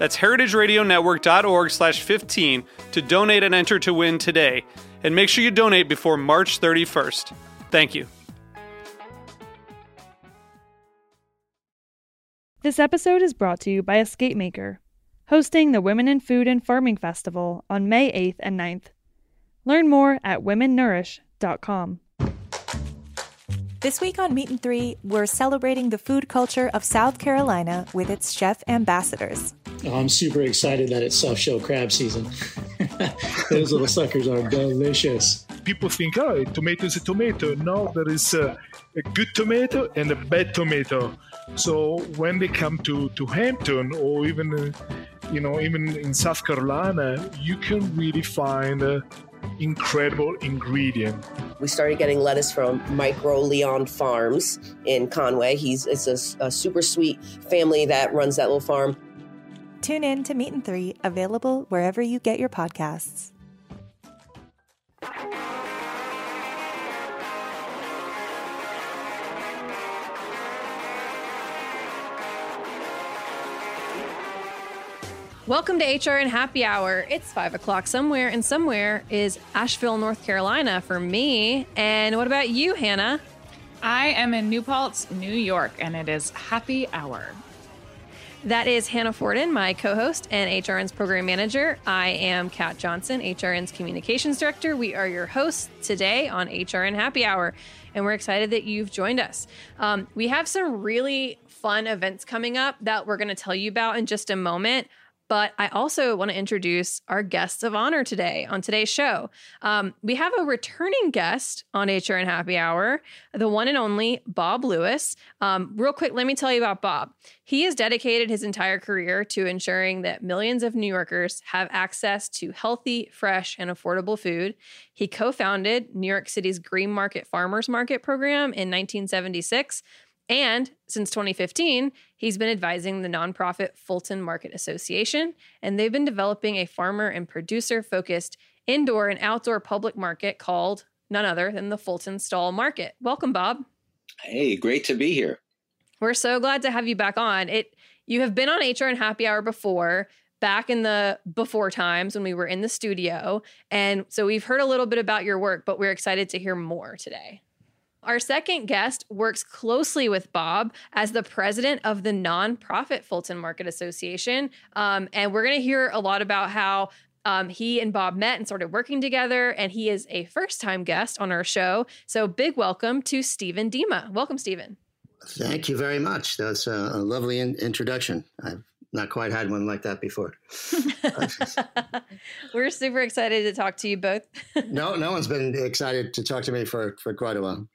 That's heritageradionetwork.org slash 15 to donate and enter to win today. And make sure you donate before March 31st. Thank you. This episode is brought to you by Escape Maker, hosting the Women in Food and Farming Festival on May 8th and 9th. Learn more at womennourish.com. This week on Meat and Three, we're celebrating the food culture of South Carolina with its chef ambassadors. Oh, I'm super excited that it's soft shell crab season. Those little suckers are delicious. People think, oh, a tomato is a tomato. No, there is a, a good tomato and a bad tomato. So when they come to, to Hampton or even, uh, you know, even in South Carolina, you can really find uh, incredible ingredient. We started getting lettuce from Micro Leon Farms in Conway. He's it's a, a super sweet family that runs that little farm. Tune in to Meat and Three, available wherever you get your podcasts. Welcome to HRN Happy Hour. It's five o'clock somewhere, and somewhere is Asheville, North Carolina for me. And what about you, Hannah? I am in New Paltz, New York, and it is happy hour. That is Hannah Fordin, my co host and HRN's program manager. I am Kat Johnson, HRN's communications director. We are your hosts today on HRN Happy Hour, and we're excited that you've joined us. Um, we have some really fun events coming up that we're going to tell you about in just a moment. But I also want to introduce our guests of honor today on today's show. Um, we have a returning guest on HRN Happy Hour, the one and only Bob Lewis. Um, real quick, let me tell you about Bob. He has dedicated his entire career to ensuring that millions of New Yorkers have access to healthy, fresh, and affordable food. He co founded New York City's Green Market Farmers Market program in 1976 and since 2015, he's been advising the nonprofit Fulton Market Association, and they've been developing a farmer and producer focused indoor and outdoor public market called none other than the Fulton Stall Market. Welcome, Bob. Hey, great to be here. We're so glad to have you back on. It you have been on HRN Happy Hour before, back in the before times when we were in the studio, and so we've heard a little bit about your work, but we're excited to hear more today. Our second guest works closely with Bob as the president of the nonprofit Fulton Market Association. Um, and we're going to hear a lot about how um, he and Bob met and started working together. And he is a first time guest on our show. So, big welcome to Stephen Dima. Welcome, Stephen. Thank you very much. That's a, lovely in- introduction. I've not quite had one like that before. We're super excited to talk to you both. no, no one's been excited to talk to me for, for quite a while.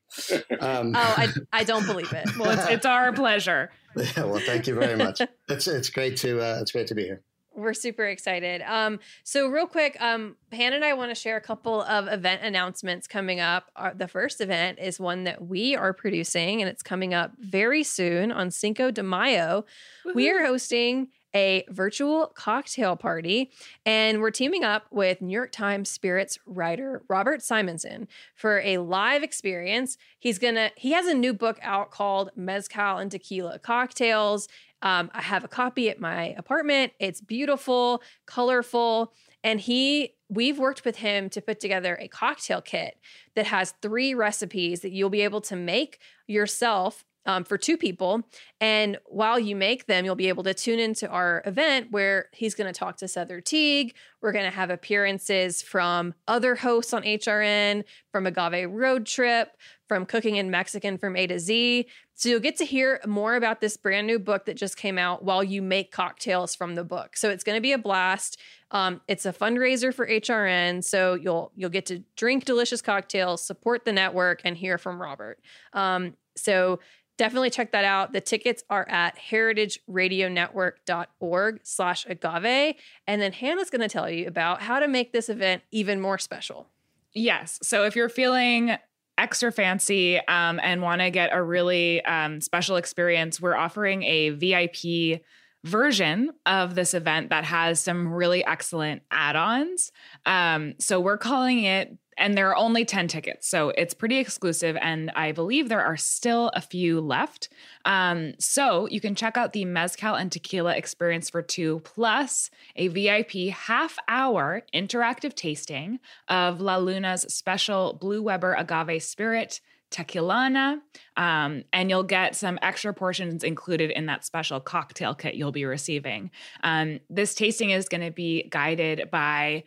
Um, oh, I, I don't believe it. Well, it's, it's our pleasure. Yeah, well, thank you very much. It's it's great to uh, it's great to be here. We're super excited. Um, so real quick, um, Hannah and I want to share a couple of event announcements coming up. Our, the first event is one that we are producing, and it's coming up very soon on Cinco de Mayo. Woo-hoo. We are hosting a virtual cocktail party. And we're teaming up with New York Times Spirits writer Robert Simonson for a live experience. He's gonna, he has a new book out called Mezcal and Tequila Cocktails. Um, I have a copy at my apartment. It's beautiful, colorful. And he, we've worked with him to put together a cocktail kit that has three recipes that you'll be able to make yourself um, for two people. And while you make them, you'll be able to tune into our event where he's going to talk to Sother Teague. We're going to have appearances from other hosts on HRN, from Agave Road Trip, from Cooking in Mexican from A to Z. So you'll get to hear more about this brand new book that just came out while you make cocktails from the book. So it's going to be a blast. Um, it's a fundraiser for HRN, so you'll you'll get to drink delicious cocktails, support the network, and hear from Robert. Um, so definitely check that out. The tickets are at heritageradionetwork.org slash agave. And then Hannah's going to tell you about how to make this event even more special. Yes. So if you're feeling extra fancy um, and want to get a really um, special experience, we're offering a VIP version of this event that has some really excellent add ons. Um, so we're calling it and there are only 10 tickets so it's pretty exclusive and i believe there are still a few left. Um, so you can check out the mezcal and tequila experience for two plus a vip half hour interactive tasting of la luna's special blue weber agave spirit tequilana. Um, and you'll get some extra portions included in that special cocktail kit you'll be receiving. Um, this tasting is going to be guided by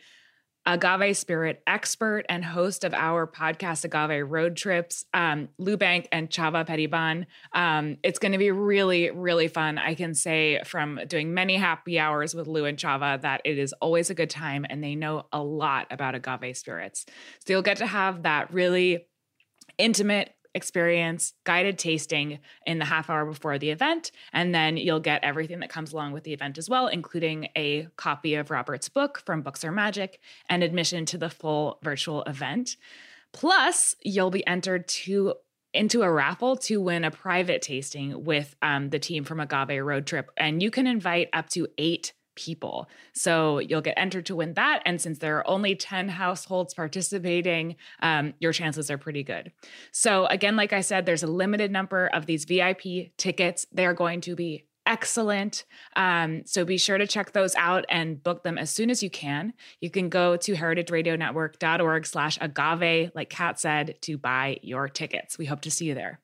agave spirit expert and host of our podcast agave road trips um, lou bank and chava periban. Um, it's going to be really really fun. I can say from doing many happy hours with lou and chava that it is always a good time and they know a lot about agave spirits. So you'll get to have that really intimate experience, guided tasting in the half hour before the event. And then you'll get everything that comes along with the event as well, including a copy of Robert's book from Books Are Magic and admission to the full virtual event. Plus, you'll be entered to into a raffle to win a private tasting with um, the team from Agave Road Trip. And you can invite up to eight people. So you'll get entered to win that. And since there are only 10 households participating, um, your chances are pretty good. So, again, like I said, there's a limited number of these VIP tickets. They're going to be excellent. Um, so be sure to check those out and book them as soon as you can. You can go to heritageradionetwork.org slash agave, like Kat said, to buy your tickets. We hope to see you there.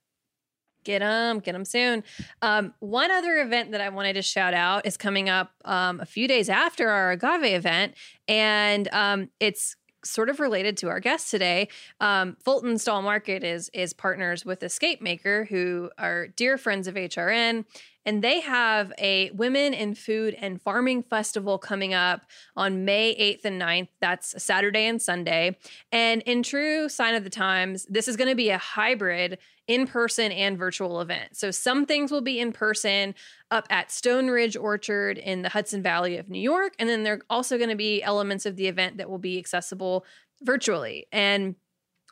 Get them, get them soon. Um, one other event that I wanted to shout out is coming up um, a few days after our agave event, and um, it's sort of related to our guest today. Um, Fulton Stall Market is is partners with Escape Maker, who are dear friends of HRN, and they have a Women in Food and Farming Festival coming up on May 8th and 9th. That's Saturday and Sunday. And in true sign of the times, this is going to be a hybrid in person and virtual event. So some things will be in person up at Stone Ridge Orchard in the Hudson Valley of New York. And then there are also going to be elements of the event that will be accessible virtually. And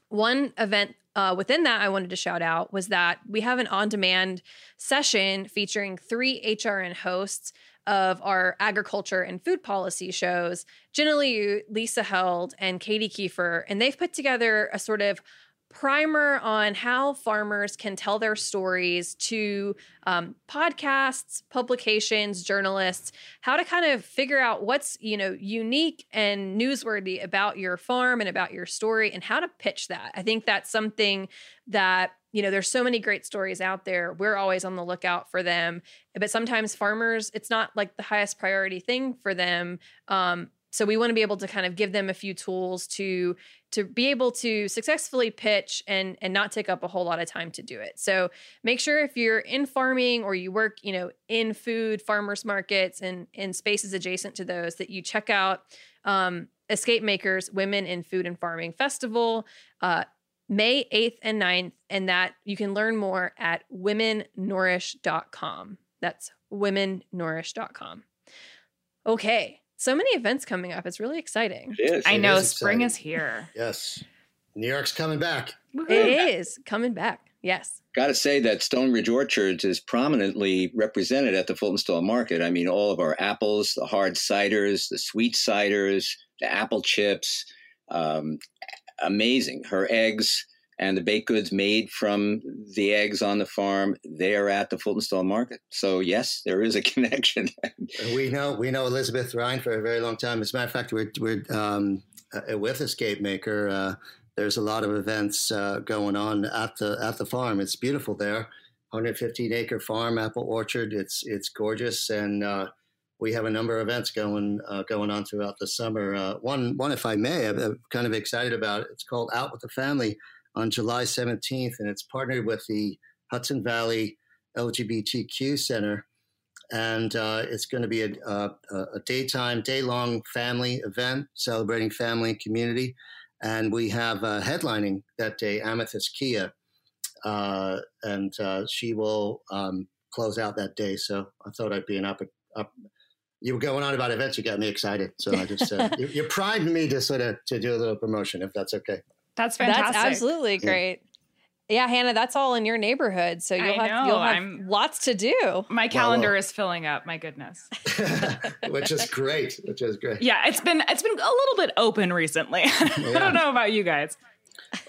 one event uh, within that, I wanted to shout out was that we have an on demand session featuring three HRN hosts of our agriculture and food policy shows Jenna Liu, Lisa Held, and Katie Kiefer. And they've put together a sort of primer on how farmers can tell their stories to um, podcasts publications journalists how to kind of figure out what's you know unique and newsworthy about your farm and about your story and how to pitch that. I think that's something that you know there's so many great stories out there. We're always on the lookout for them. But sometimes farmers it's not like the highest priority thing for them. Um, so we want to be able to kind of give them a few tools to to be able to successfully pitch and and not take up a whole lot of time to do it. So make sure if you're in farming or you work you know in food farmers markets and in spaces adjacent to those that you check out um, escape makers women in food and farming festival uh, may 8th and 9th and that you can learn more at womennourish.com that's womennourish.com okay so many events coming up. It's really exciting. It is. I It know is spring exciting. is here. Yes. New York's coming back. It is coming back. Yes. Got to say that Stone Ridge Orchards is prominently represented at the Fulton Stall Market. I mean, all of our apples, the hard ciders, the sweet ciders, the apple chips, um, amazing. Her eggs and the baked goods made from the eggs on the farm, they are at the Fulton Stall Market. So yes, there is a connection. We know we know Elizabeth Ryan for a very long time. As a matter of fact, we're we're um, with Escape Maker. Uh, there's a lot of events uh, going on at the at the farm. It's beautiful there. 115 acre farm apple orchard. It's it's gorgeous, and uh, we have a number of events going uh, going on throughout the summer. Uh, one one, if I may, I'm, I'm kind of excited about it. It's called Out with the Family on July 17th, and it's partnered with the Hudson Valley LGBTQ Center. And uh, it's going to be a, a, a daytime, day long family event celebrating family and community. And we have uh, headlining that day Amethyst Kia. Uh, and uh, she will um, close out that day. So I thought I'd be an up. up you were going on about events, you got me excited. So I just uh, you, you primed me to sort of to do a little promotion, if that's okay. That's fantastic. That's absolutely great. Yeah. yeah, Hannah, that's all in your neighborhood, so you'll I have know, you'll have I'm- lots to do. My calendar is filling up. My goodness. which is great. Which is great. Yeah, it's been it's been a little bit open recently. I don't know about you guys.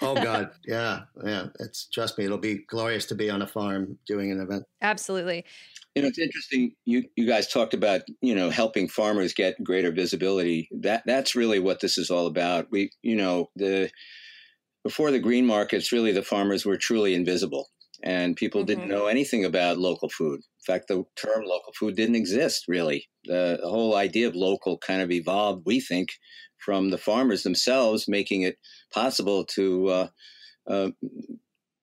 Oh God, yeah, yeah. It's trust me, it'll be glorious to be on a farm doing an event. Absolutely. You know, it's interesting. You you guys talked about you know helping farmers get greater visibility. That that's really what this is all about. We you know the before the green markets, really the farmers were truly invisible, and people didn't know anything about local food. In fact, the term local food didn't exist really. The, the whole idea of local kind of evolved, we think, from the farmers themselves, making it possible to uh, uh,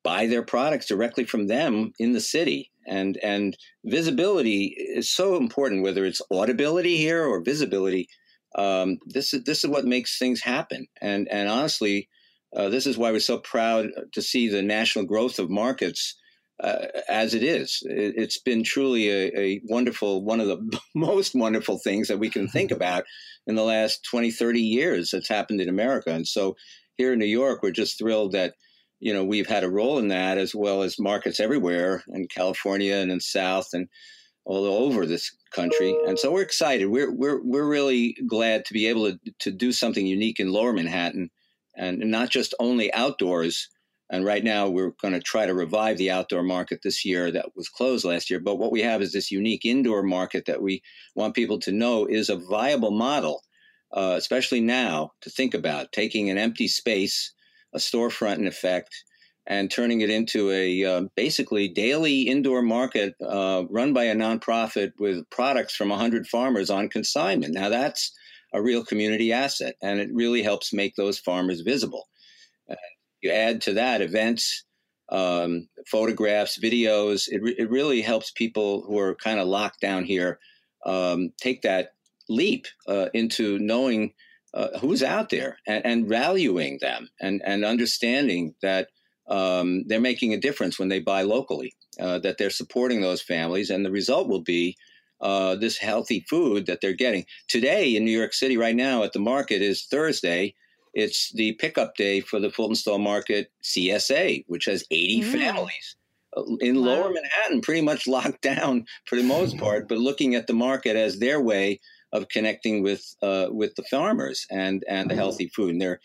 buy their products directly from them in the city. And and visibility is so important, whether it's audibility here or visibility. Um, this is this is what makes things happen. And and honestly, uh, this is why we're so proud to see the national growth of markets uh, as it is. It, it's been truly a, a wonderful, one of the most wonderful things that we can think about in the last 20, 30 years that's happened in America. And so here in New York, we're just thrilled that you know we've had a role in that as well as markets everywhere in California and in South and all over this country. And so we're excited. We're we're we're really glad to be able to to do something unique in Lower Manhattan and not just only outdoors. And right now we're going to try to revive the outdoor market this year that was closed last year. But what we have is this unique indoor market that we want people to know is a viable model, uh, especially now to think about taking an empty space, a storefront in effect, and turning it into a uh, basically daily indoor market uh, run by a nonprofit with products from 100 farmers on consignment. Now that's a real community asset, and it really helps make those farmers visible. And you add to that events, um, photographs, videos. It, re- it really helps people who are kind of locked down here um, take that leap uh, into knowing uh, who's out there and, and valuing them and, and understanding that um, they're making a difference when they buy locally, uh, that they're supporting those families, and the result will be uh, this healthy food that they're getting. Today in New York City, right now at the market is Thursday. It's the pickup day for the Fulton Stall Market CSA, which has 80 Mm. families uh, in lower Manhattan, pretty much locked down for the most part, but looking at the market as their way of connecting with uh, with the farmers and and the healthy food. And they're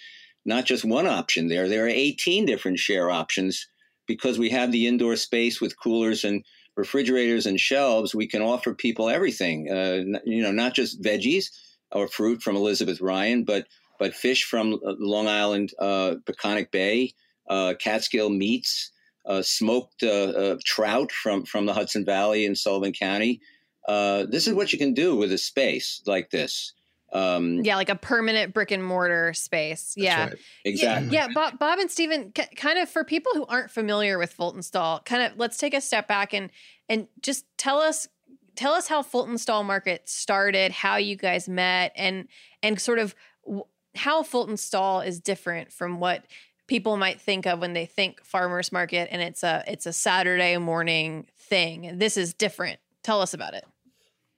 not just one option there. There are 18 different share options because we have the indoor space with coolers and refrigerators and shelves. We can offer people everything. Uh, you know, not just veggies or fruit from Elizabeth Ryan, but but fish from uh, Long Island, uh, Peconic Bay, uh, Catskill meats, uh, smoked uh, trout from from the Hudson Valley in Sullivan County. This is what you can do with a space like this. Um, Yeah, like a permanent brick and mortar space. yeah. right. exactly. Yeah, yeah, Bob, Bob and Stephen, k- kind of for people who aren't familiar with Fulton Stall, kind of let's take a step back and and just tell us tell us how Fulton Stall Market started, how you guys met, and and sort of w- how Fulton Stall is different from what people might think of when they think farmers market and it's a it's a Saturday morning thing. This is different. Tell us about it.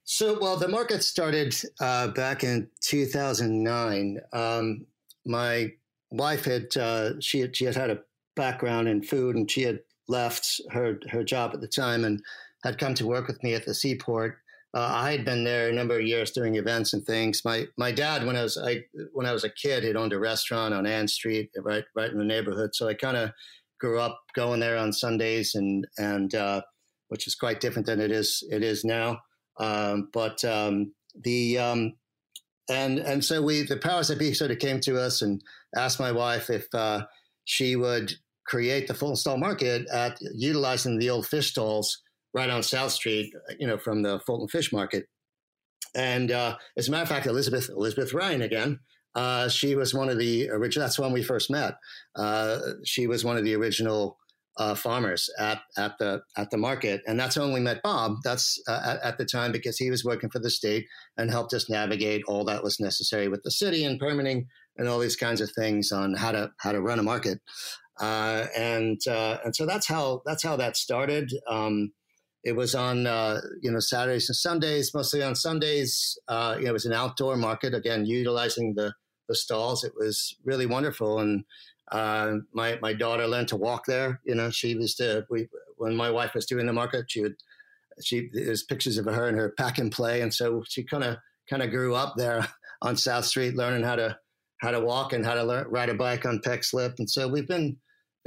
So, well, the market started uh, back in 2009. Um, my wife had uh, she had she had had a background in food, and she had left her her job at the time and had come to work with me at the seaport. Uh, I had been there a number of years doing events and things. My my dad, when I was I when I was a kid, had owned a restaurant on Ann Street, right right in the neighborhood. So I kind of grew up going there on Sundays, and and uh, which is quite different than it is it is now. Um, but um, the um, and and so we the powers that be sort of came to us and asked my wife if uh, she would create the Fulton Stall Market at utilizing the old fish stalls right on South Street, you know, from the Fulton Fish Market. And uh, as a matter of fact, Elizabeth Elizabeth Ryan again, uh, she was one of the original. That's when we first met. Uh, she was one of the original uh, farmers at at the at the market, and that's when we met Bob. That's uh, at, at, the time because he was working for the state and helped us navigate all that was necessary with the city and permitting and all these kinds of things on how to how to run a market. Uh, and and so that's how that's how that started. Um, it was on uh, you know Saturdays and Sundays, mostly on Sundays. Uh, you know, it was an outdoor market again, utilizing the the stalls. It was really wonderful, and uh, my my daughter learned to walk there. You know, she was to we when my wife was doing the market, she would she there's pictures of her and her pack and play, and so she kind of kind of grew up there on South Street, learning how to how to walk and how to learn, ride a bike on Peck Slip, and so we've been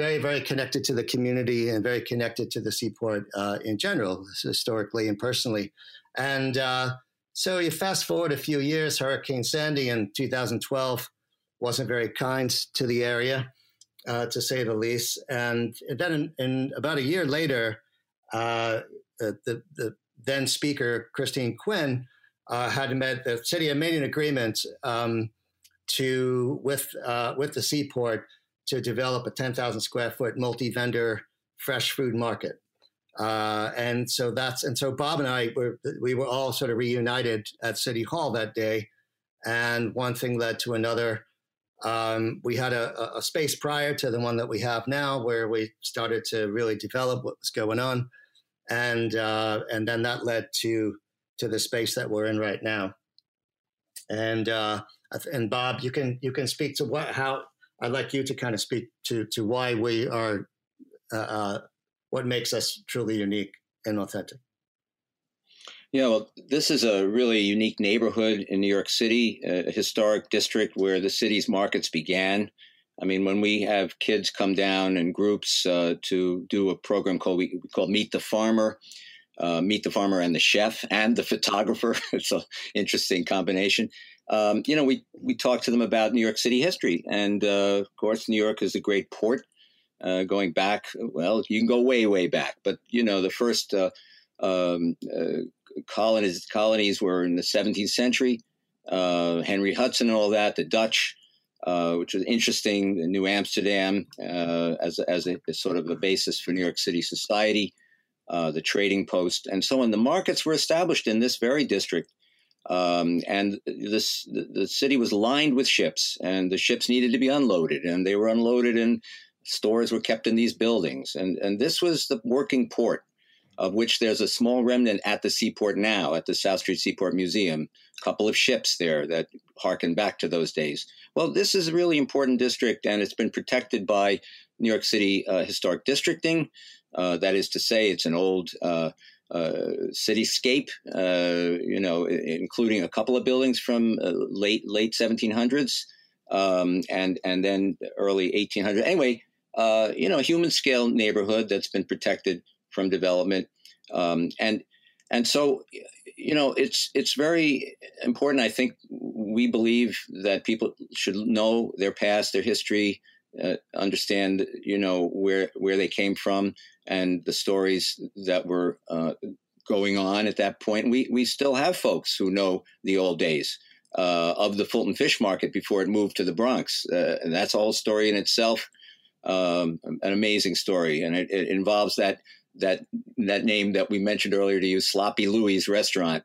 very, very connected to the community and very connected to the seaport uh, in general, historically and personally. And uh, so you fast forward a few years, Hurricane Sandy in 2012 wasn't very kind to the area, uh, to say the least. And then, in, in about a year later, uh, the, the then Speaker Christine Quinn uh, had met the city had made an agreement um, to with uh, with the seaport to develop a 10,000 square foot multi vendor fresh food market. Uh, and so that's and so Bob and I were we were all sort of reunited at City Hall that day, and one thing led to another. Um, we had a, a, space prior to the one that we have now, where we started to really develop what was going on, and uh, and then that led to to the space that we're in right now. And uh, and Bob, you can you can speak to what how I'd like you to kind of speak to to why we are, uh, uh, what makes us truly unique and authentic. Yeah, well, this is a really unique neighborhood in New York City, a historic district where the city's markets began. I mean, when we have kids come down in groups uh, to do a program called we, call Meet the Farmer, uh, Meet the Farmer and the Chef and the photographer. it's an interesting combination um, you know, we we talked to them about New York City history, and uh, of course, New York is a great port. Uh, going back, well, you can go way, way back, but you know, the first uh, um, uh, colonies colonies were in the 17th century. Uh, Henry Hudson and all that, the Dutch, uh, which was interesting. New Amsterdam as as a, as sort of a basis for New York City society. the trading post and so on. The markets were established in this very district um, and this the, the, city was lined with ships, and the ships needed to be unloaded, and they were unloaded, and stores were kept in these buildings, and and this was the working port, of which there's a small remnant at the seaport now, at the South Street Seaport Museum, a couple of ships there that harken back to those days. Well, this is a really important district, and it's been protected by New York City uh, historic districting. Uh, that is to say, it's an old uh, uh, cityscape, uh, you know, including a couple of buildings from uh, late late 1700s um, and and then early 1800s. Anyway, you know, a human scale neighborhood that's been protected from development, um, and and so you know, it's it's very important. I think we believe that people should know their past, their history, uh, understand you know where where they came from and the stories that were uh, going on at that point. We we still have folks who know the old days uh, of the Fulton Fish Market before it moved to the Bronx, uh, and that's a story in itself. Um, an amazing story, and it, it, involves that that that name that we mentioned earlier to you, Sloppy Louie's restaurant,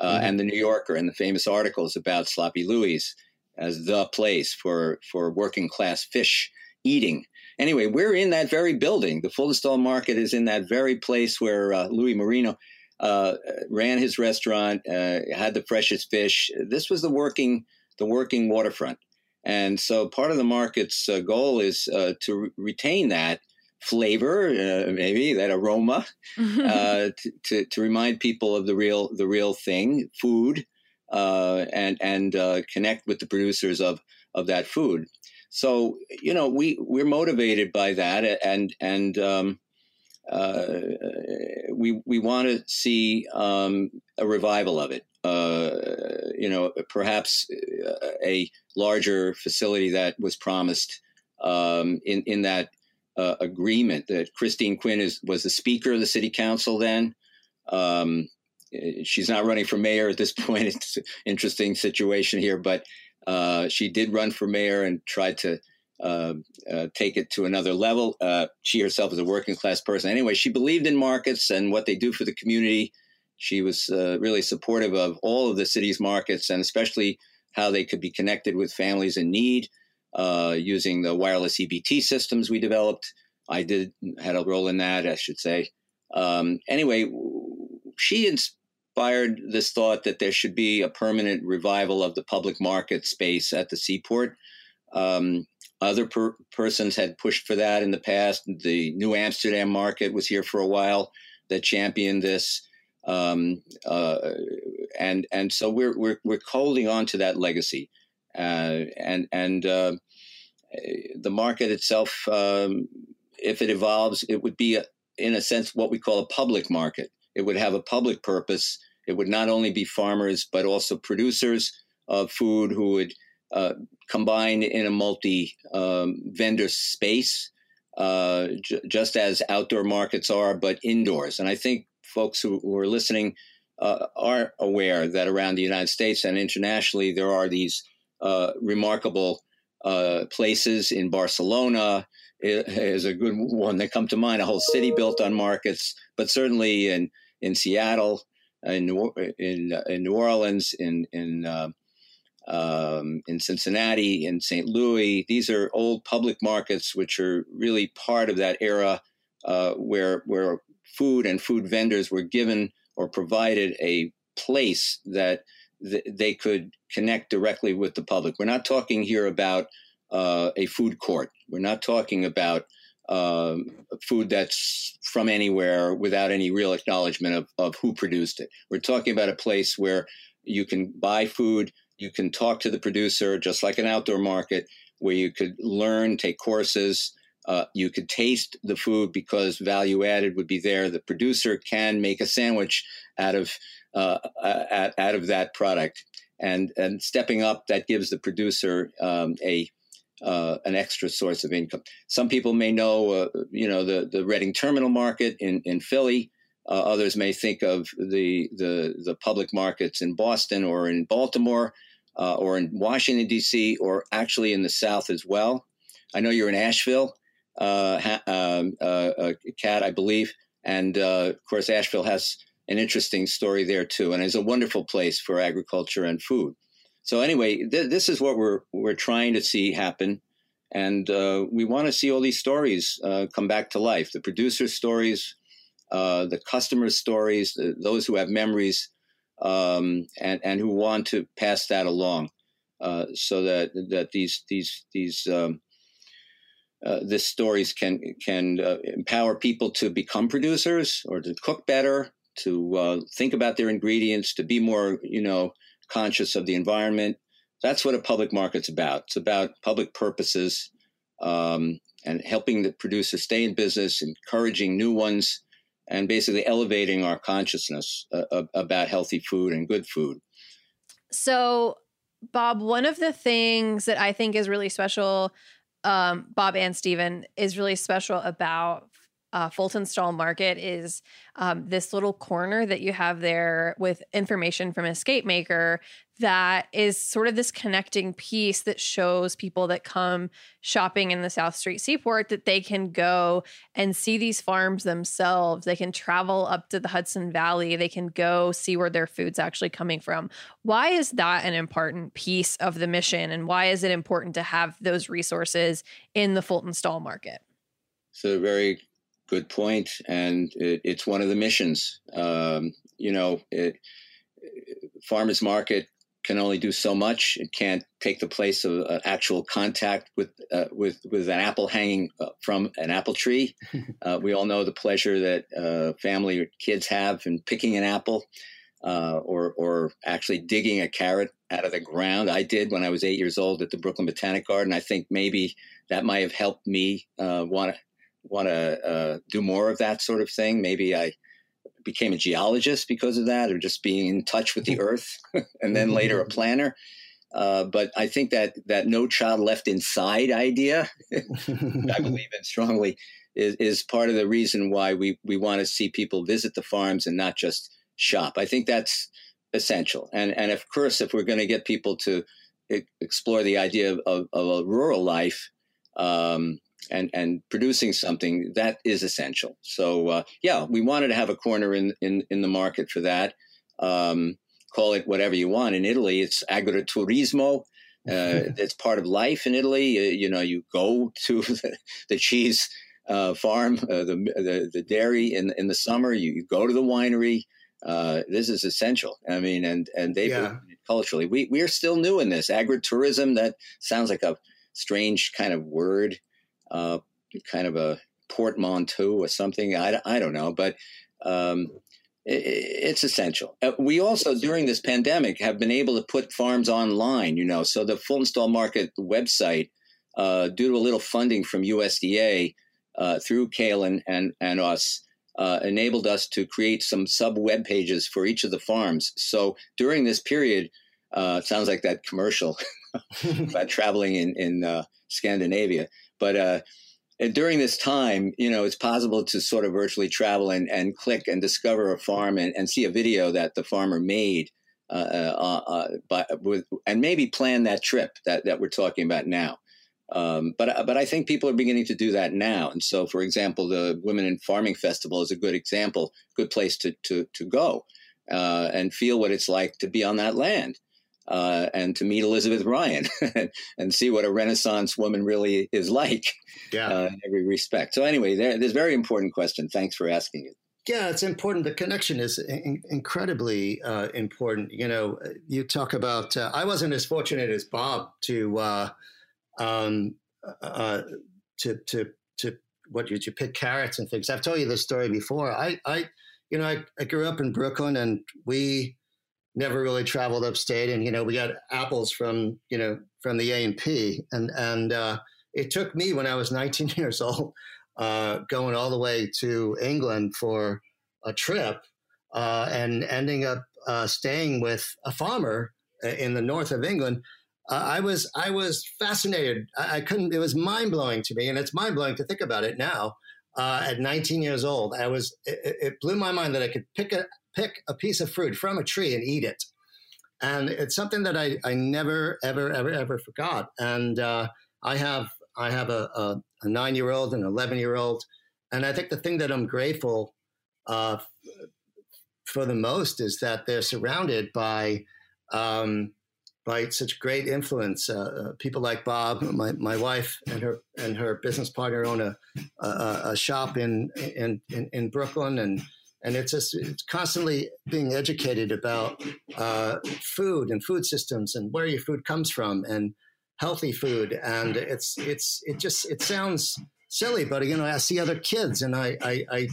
uh, mm-hmm. and the New Yorker and the famous articles about Sloppy Louie's as the place for for working class fish eating. Anyway, we're in that very building. The Stall Market is in that very place where uh, Louis Morino uh, ran his restaurant, uh, had the freshest fish. This was the working the working waterfront, and so part of the market's uh, goal is uh, to re- retain that flavor, uh, maybe that aroma, to, to, to remind people of the real the real thing, food, and and connect with the producers of of that food. So you know, we we're motivated by that, and and um, uh, we we want to see um, a revival of it. Uh, you know, perhaps uh, a larger facility that was promised um, in in that uh, agreement that Christine Quinn is was the speaker of the city council then. Um, she's not running for mayor at this point. It's an interesting situation here, but uh, she did run for mayor and tried to uh, uh, take it to another level. Uh, she herself is a working class person. Anyway, she believed in markets and what they do for the community. She was uh, really supportive of all of the city's markets and especially how they could be connected with families in need uh, using the wireless EBT systems we developed. I did had a role in that, I should say. Um, anyway, she inspired this thought that there should be a permanent revival of the public market space at the seaport. Um, other per- persons had pushed for that in the past. The New Amsterdam market was here for a while that championed this. Um, uh, and and so we're we're we're holding on to that legacy, and and uh, the market itself, um, if it evolves, it would be a, in a sense what we call a public market. It would have a public purpose. It would not only be farmers but also producers of food who would uh, combine in a multi um, vendor space, uh, j- just as outdoor markets are, but indoors. And I think folks who, who are listening uh, are aware that around the United States and internationally, there are these uh, remarkable uh, places in Barcelona is a good one that come to mind. A whole city built on markets, but certainly in in Seattle, in New, in, in New Orleans, in in uh, um, in Cincinnati, in St. Louis. These are old public markets, which are really part of that era uh, where where food and food vendors were given or provided a place that th- they could connect directly with the public. We're not talking here about uh, a food court. We're not talking about um, food that's from anywhere without any real acknowledgement of, of who produced it. We're talking about a place where you can buy food, you can talk to the producer, just like an outdoor market, where you could learn, take courses. Uh, you could taste the food because value added would be there. The producer can make a sandwich out of uh, out, of that product, and and stepping up that gives the producer um, a uh, an extra source of income. Some people may know, uh, you know, the the Reading Terminal Market in in Philly. Uh, others may think of the the the public markets in Boston or in Baltimore uh, or in Washington D.C. or actually in the South as well. I know you're in Asheville, ha- um, uh, Kat, I believe, and of course Asheville has an interesting story there too, and is a wonderful place for agriculture and food. So anyway, th- this is what we're we're trying to see happen, and uh, we want to see all these stories uh, come back to life. The producer stories, uh, the customer stories, the, those who have memories, um, and and who want to pass that along, uh, so that that these these these um, uh, this stories can can uh, empower people to become producers or to cook better, to uh, think about their ingredients, to be more, you know, conscious of the environment. That's what a public market's about. It's about public purposes um, and helping the producer stay in business, encouraging new ones, and basically elevating our consciousness uh, about healthy food and good food. So, Bob, one of the things that I think is really special, um, Bob and Stephen, is really special about uh, Fulton Stall Market is um, this little corner that you have there with information from Escape Maker that is sort of this connecting piece that shows people that come shopping in the South Street Seaport that they can go and see these farms themselves. They can travel up to the Hudson Valley. They can go see where their food's actually coming from. Why is that an important piece of the mission? And why is it important to have those resources in the Fulton Stall Market? So, very good point, and it, it's one of the missions. Um, you know, it, farmers market can only do so much. It can't take the place of uh, actual contact with uh, with with an apple hanging uh, from an apple tree. Uh, we all know the pleasure that uh, family or kids have in picking an apple, uh, or or actually digging a carrot out of the ground. I did when I was eight years old at the Brooklyn Botanic Garden. I think maybe that might have helped me want to want to uh, do more of that sort of thing. Maybe I became a geologist because of that, or just being in touch with the mm-hmm. earth, and then later a mm-hmm. planner. Uh, but I think that that no child left inside idea, I believe in strongly, is, is part of the reason why we, we want to see people visit the farms and not just shop. I think that's essential. And and of course, if we're going to get people to explore the idea of, of, of a rural life um, and and producing something, that is essential. So uh, yeah, we wanted to have a corner in in, in the market for that. Um, call it whatever you want. In Italy, it's agriturismo. Uh, it's part of life in Italy. Uh, you know, you go to the, the cheese uh, farm, uh, the, the, the dairy in in the summer. You, you go to the winery. Uh, this is essential. I mean, and and they yeah. culturally, we we are still new in this agritourism. That sounds like a strange kind of word, uh, kind of a portmanteau or something. I, I don't know, but um, it's essential. Uh, we also, during this pandemic, have been able to put farms online, you know, so the Fulton Stall Market website, uh, due to a little funding from USDA uh, through Kale and, and, and us, uh, enabled us to create some sub web pages for each of the farms. So during this period, uh, sounds like that commercial about traveling in, in uh, Scandinavia. But during this time, you know, it's possible to sort of virtually travel and, and click and discover a farm and, and see a video that the farmer made, uh, uh, uh, by, with, and maybe plan that trip that, that we're talking about now. Um, but but I think people are beginning to do that now, and so, for example, the Women in Farming Festival is a good example, good place to to to go uh, and feel what it's like to be on that land uh, and to meet Elizabeth Ryan and see what a Renaissance woman really is like yeah. uh, in every respect. So, anyway, there, there's a very important question. Thanks for asking it. Yeah, it's important. The connection is in- incredibly uh, important. You know, you talk about, uh, I wasn't as fortunate as Bob to, uh, um, uh, to, to, to, what did you pick carrots and things? I've told you this story before. I, I, you know, I, I grew up in Brooklyn and we, never really traveled upstate, and you know we got apples from you know from the A and P, and and uh, it took me when I was 19 years old, uh, going all the way to England for a trip, uh, and ending up uh, staying with a farmer in the north of England. Uh, I was I was fascinated. I, I couldn't. It was mind blowing to me, and it's mind blowing to think about it now. Uh, at 19 years old, I was it, it, blew my mind that I could pick a pick a piece of fruit from a tree and eat it. And it's something that I, I never, ever, ever, ever forgot. And uh, I have I have a, a, a nine year old and an 11 year old. And I think the thing that I'm grateful uh, for the most is that they're surrounded by um, such great influence. Uh, uh people like Bob, my, my wife and her and her business partner own a, a, a shop in, in, in in Brooklyn, and and it's just it's constantly being educated about uh, food and food systems and where your food comes from and healthy food and it's it's it just it sounds silly but you know i see other kids and i i i,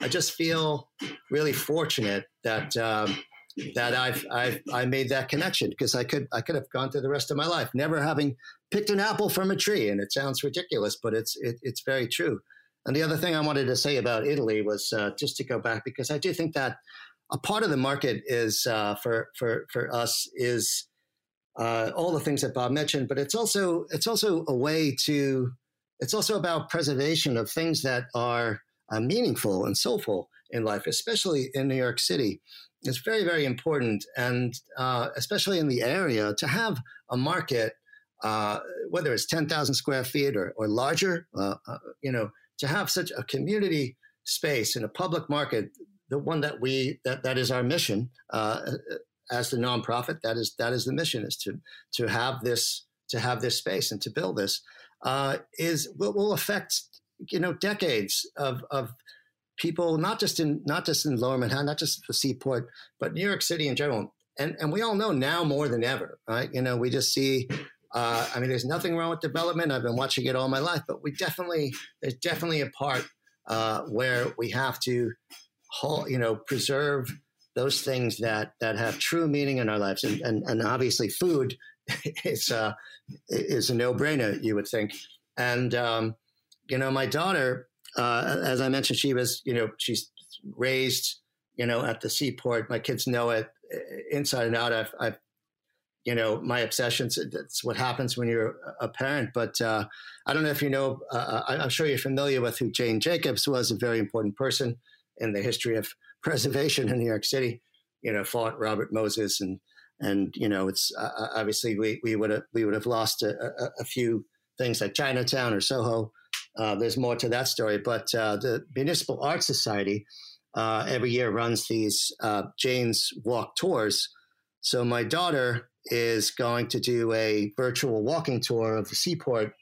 I just feel really fortunate that um, that I've, I've I made that connection because I could I could have gone through the rest of my life never having picked an apple from a tree. And it sounds ridiculous but it's it, it's very true. And the other thing I wanted to say about Italy was uh, just to go back because I do think that a part of the market is uh, for for for us is uh, all the things that Bob mentioned, but it's also it's also a way to it's also about preservation of things that are uh, meaningful and soulful in life, especially in New York City. It's very very important, and uh, especially in the area, to have a market. Uh, whether it's 10,000 square feet or, or larger, you know, to have such a community space in a public market, the one that we that, that is our mission uh, as the nonprofit. That is that is the mission is to to have this to have this space and to build this uh, is will, will affect you know decades of of people not just in not just in Lower Manhattan, not just the Seaport, but New York City in general. And and we all know now more than ever, right? You know, we just see uh, I mean, there's nothing wrong with development. I've been watching it all my life, but we definitely there's definitely a part uh, where we have to, hold, you know, preserve those things that that have true meaning in our lives, and and, and obviously food is uh, is a no brainer. You would think, and um, you know, my daughter, uh, as I mentioned, she was you know she's raised you know at the seaport. My kids know it uh, inside and out. I've, I've you know, my obsessions. That's what happens when you're a parent. But uh, I don't know if you know, uh, I'm sure you're familiar with who Jane Jacobs was, a very important person in the history of preservation in New York City. You know, fought Robert Moses and and you know it's uh, uh obviously we we would have we would have lost a, a, a, few things like Chinatown or Soho. Uh, there's more to that story, but uh, the Municipal Art Society uh, every year runs these uh, Jane's Walk tours. So my daughter is going to do a virtual walking tour of the seaport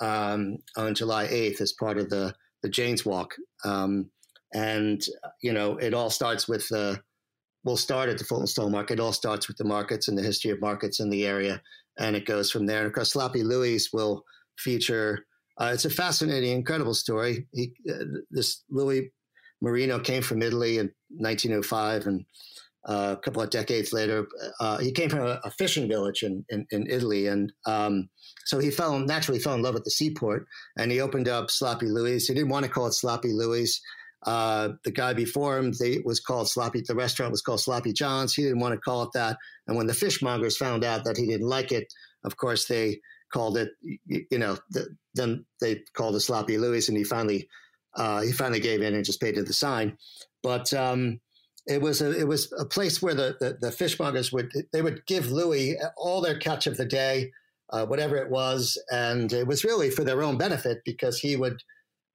um, on July 8th as part of the the Jane's Walk. Um, and you know, it all starts with the. We'll start at the Fulton Stall Market. It all starts with the markets and the history of markets in the area, and it goes from there. And of course, Sloppy Louie's will feature. Uh, it's a fascinating, incredible story. He, uh, this Louis Morino came from Italy in 1905, and uh, a couple of decades later, uh, he came from a, a fishing village in, in, in Italy, and um, so he fell naturally fell in love with the seaport, and he opened up Sloppy Louie's. He didn't want to call it Sloppy Louie's. Uh, the guy before him, they was called Sloppy. The restaurant was called Sloppy John's. He didn't want to call it that. And when the fishmongers found out that he didn't like it, of course they called it. You know, the, then they called it Sloppy Louie's, and he finally uh, he finally gave in and just painted the sign. But um, it was a it was a place where the, the, the fishmongers would they would give Louis all their catch of the day, uh, whatever it was, and it was really for their own benefit because he would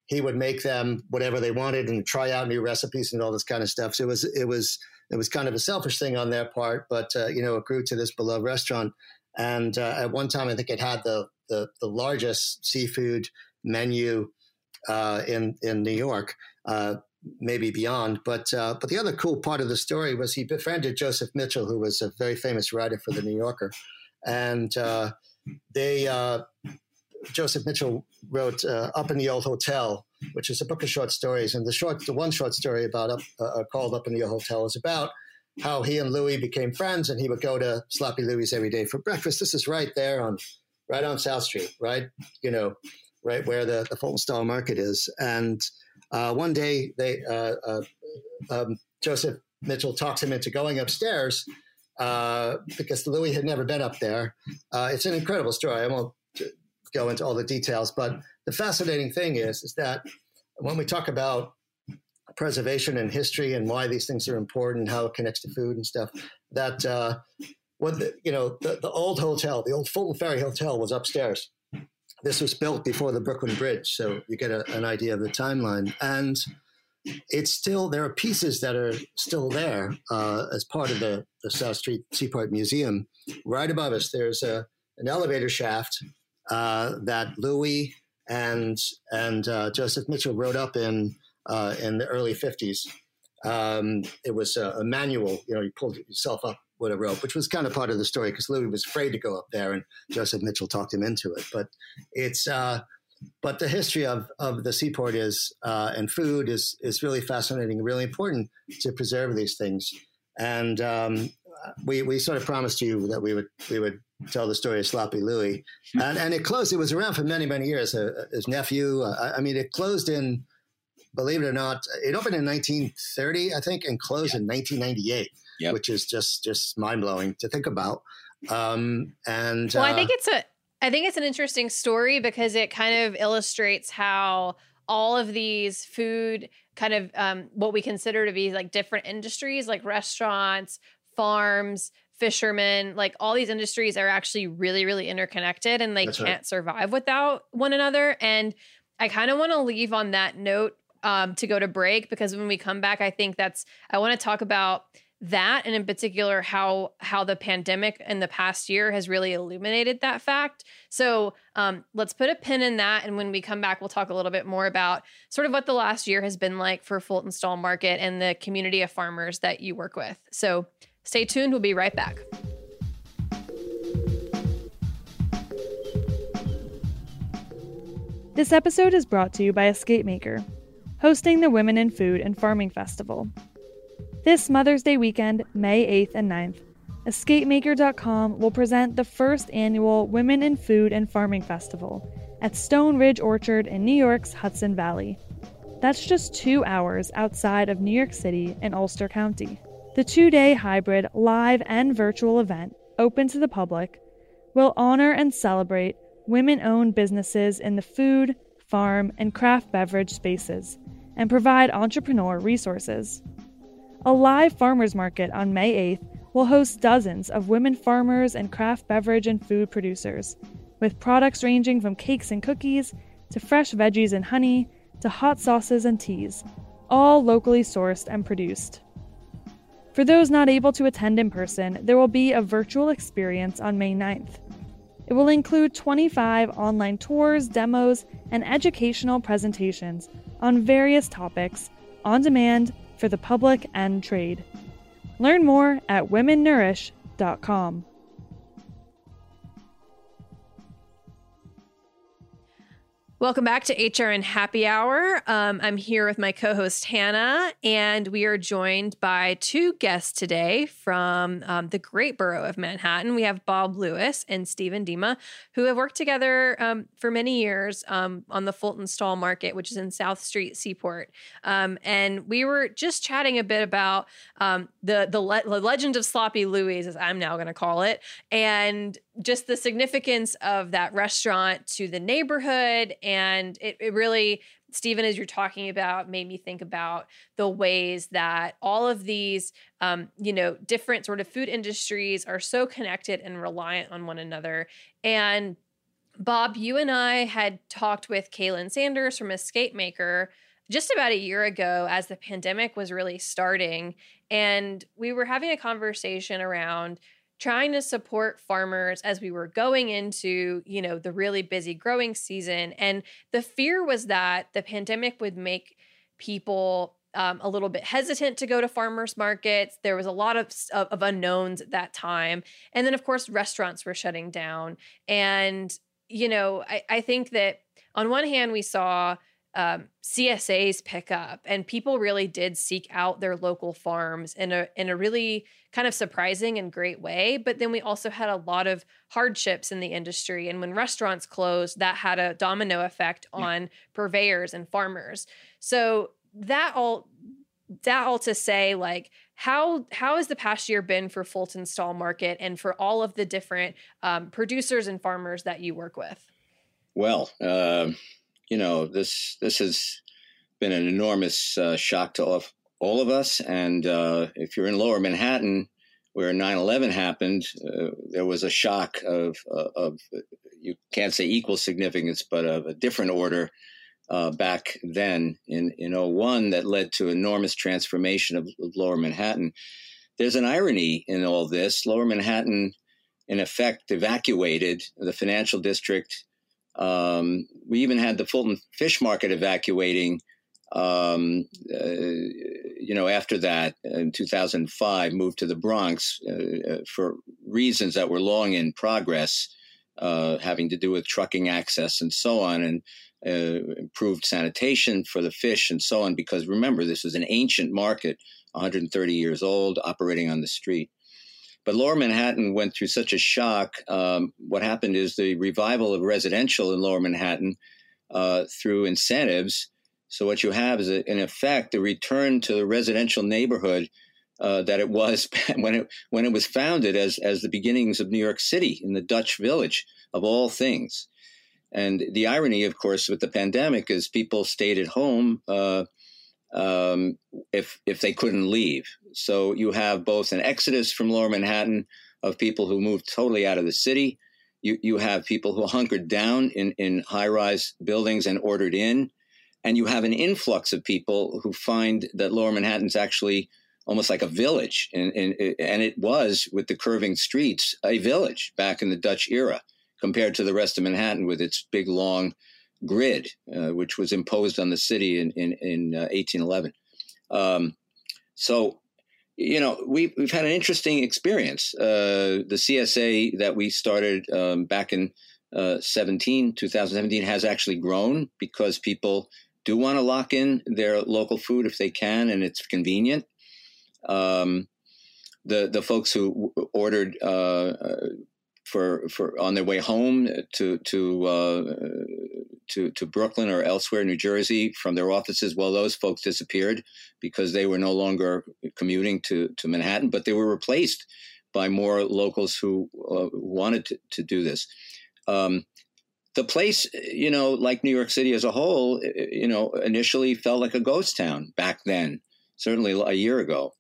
he would make them whatever they wanted and try out new recipes and all this kind of stuff. So it was it was it was kind of a selfish thing on their part, but uh, you know it grew to this beloved restaurant. And uh, at one time, I think it had the the, the largest seafood menu uh, in in New York, uh, maybe beyond. But uh, but the other cool part of the story was he befriended Joseph Mitchell, who was a very famous writer for the New Yorker, and uh, they Joseph Mitchell wrote uh, "Up in the Old Hotel," which is a book of short stories, and the short, the one short story about up uh, uh, called "Up in the Old Hotel" is about how he and Louis became friends, and he would go to Sloppy Louie's every day for breakfast. This is right there on, right on South Street, right, you know, right where the the Fulton Stall Market is. And uh, one day, they uh, uh, um, Joseph Mitchell talks him into going upstairs. because Louis had never been up there. it's an incredible story. I won't go into all the details. But the fascinating thing is, is that when we talk about preservation and history and why these things are important, how it connects to food and stuff, that uh, what the, you know, the, the old hotel, the old Fulton Ferry Hotel, was upstairs. This was built before the Brooklyn Bridge, so you get a, an idea of the timeline. And it's still there are pieces that are still there uh, as part of the, the South Street Seaport Museum. Right above us, there's a, an elevator shaft uh, that Louis and and uh, Joseph Mitchell wrote up in uh, in the early fifties. Um, it was a, a, manual. You know, you pulled yourself up with a rope, which was kind of part of the story because Louis was afraid to go up there, and Joseph Mitchell talked him into it. But it's uh, but the history of, of the seaport is uh, and food is is really fascinating, really important to preserve these things. And um, we we sort of promised you that we would we would tell the story of Sloppy Louie's, and and it closed. It was around for many many years. Uh, his nephew. Uh, I mean, it closed in. Believe it or not, it opened in 1930, I think, and closed in 1998, yep. which is just just mind blowing to think about. Um, and well, uh, I think it's a I think it's an interesting story because it kind of illustrates how all of these food kind of um, what we consider to be like different industries like restaurants farms, fishermen, like all these industries are actually really, really interconnected and they That's can't right. survive without one another. And I kind of want to leave on that note um, to go to break because when we come back, I think that's, I want to talk about that and in particular how how the pandemic in the past year has really illuminated that fact. So um, let's put a pin in that and when we come back we'll talk a little bit more about sort of what the last year has been like for fulton stall market and the community of farmers that you work with. So Stay tuned, we'll be right back. This episode is brought to you by EscapeMaker, hosting the Women in Food and Farming Festival. This Mother's Day weekend, May 8th and 9th, EscapeMaker.com will present the first annual Women in Food and Farming Festival at Stone Ridge Orchard in New York's Hudson Valley. That's just two hours outside of New York City in Ulster County. The two day hybrid live and virtual event open to the public, will honor and celebrate women owned businesses in the food, farm, and craft beverage spaces and provide entrepreneur resources. A live farmers market on May 8th will host dozens of women farmers and craft beverage and food producers, with products ranging from cakes and cookies to fresh veggies and honey to hot sauces and teas, all locally sourced and produced. For those not able to attend in person, there will be a virtual experience on May 9th. It will include 25 online tours, demos, and educational presentations on various topics on demand for the public and trade. Learn more at womennourish.com. Welcome back to HRN Happy Hour. Um, I'm here with my co host Hannah, and we are joined by two guests today from um, the great borough of Manhattan. We have Bob Lewis and Stephen Dima, who have worked together um, for many years um, on the Fulton Stall Market, which is in South Street Seaport. Um, and we were just chatting a bit about um, the, the, le- the legend of Sloppy Louie's, as I'm now going to call it, and just the significance of that restaurant to the neighborhood. And it, it really, Stephen, as you're talking about, made me think about the ways that all of these, um, you know, different sort of food industries are so connected and reliant on one another. And Bob, you and I had talked with Kaylin Sanders from EscapeMaker just about a year ago as the pandemic was really starting. And we were having a conversation around trying to support farmers as we were going into, you know, the really busy growing season. And the fear was that the pandemic would make people um, a little bit hesitant to go to farmers markets. There was a lot of, of, of unknowns at that time. And then, of course, restaurants were shutting down. And, you know, I, I think that on one hand, we saw um, CSAs pick up, and people really did seek out their local farms in a in a really kind of surprising and great way. But then we also had a lot of hardships in the industry, and when restaurants closed, that had a domino effect on yeah. purveyors and farmers. So that all that all to say, like how how has the past year been for Fulton Stall Market and for all of the different um, producers and farmers that you work with? Well. Uh you know, this this has been an enormous uh, shock to all of, all of us. And uh, if you're in Lower Manhattan, where 9/11 happened, uh, there was a shock of, uh, of you can't say equal significance, but of a different order uh, back then in in 01 that led to enormous transformation of, of Lower Manhattan. There's an irony in all this. Lower Manhattan, in effect, evacuated the financial district um, we even had the Fulton Fish Market evacuating. Um, uh, you know, after that, in 2005, moved to the Bronx uh, uh, for reasons that were long in progress, uh, having to do with trucking access and so on, and uh, improved sanitation for the fish and so on. Because remember, this is an ancient market, 130 years old, operating on the street. But Lower Manhattan went through such a shock. Um, what happened is the revival of residential in Lower Manhattan uh, through incentives. So what you have is, a, in effect, a return to the residential neighborhood uh, that it was when it when it was founded as as the beginnings of New York City in the Dutch Village of all things. And the irony, of course, with the pandemic is people stayed at home. Uh, um, if if they couldn't leave. So you have both an exodus from Lower Manhattan of people who moved totally out of the city. You you have people who hunkered down in in high rise buildings and ordered in, and you have an influx of people who find that Lower Manhattan's actually almost like a village, and and, and it was with the curving streets a village back in the Dutch era compared to the rest of Manhattan with its big long grid, uh, which was imposed on the city in in, in uh, 1811. Um, so, you know, we, we've had an interesting experience. Uh, the CSA that we started um, back in uh, 17, 2017, has actually grown because people do want to lock in their local food if they can, and it's convenient. Um, the the folks who ordered uh, uh, for for on their way home to to uh, to to Brooklyn or elsewhere, New Jersey, from their offices. Well, those folks disappeared because they were no longer commuting to to Manhattan, but they were replaced by more locals who uh, wanted to, to, do this. Um, the place, you know, like New York City as a whole, you know, initially felt like a ghost town back then, certainly a year ago.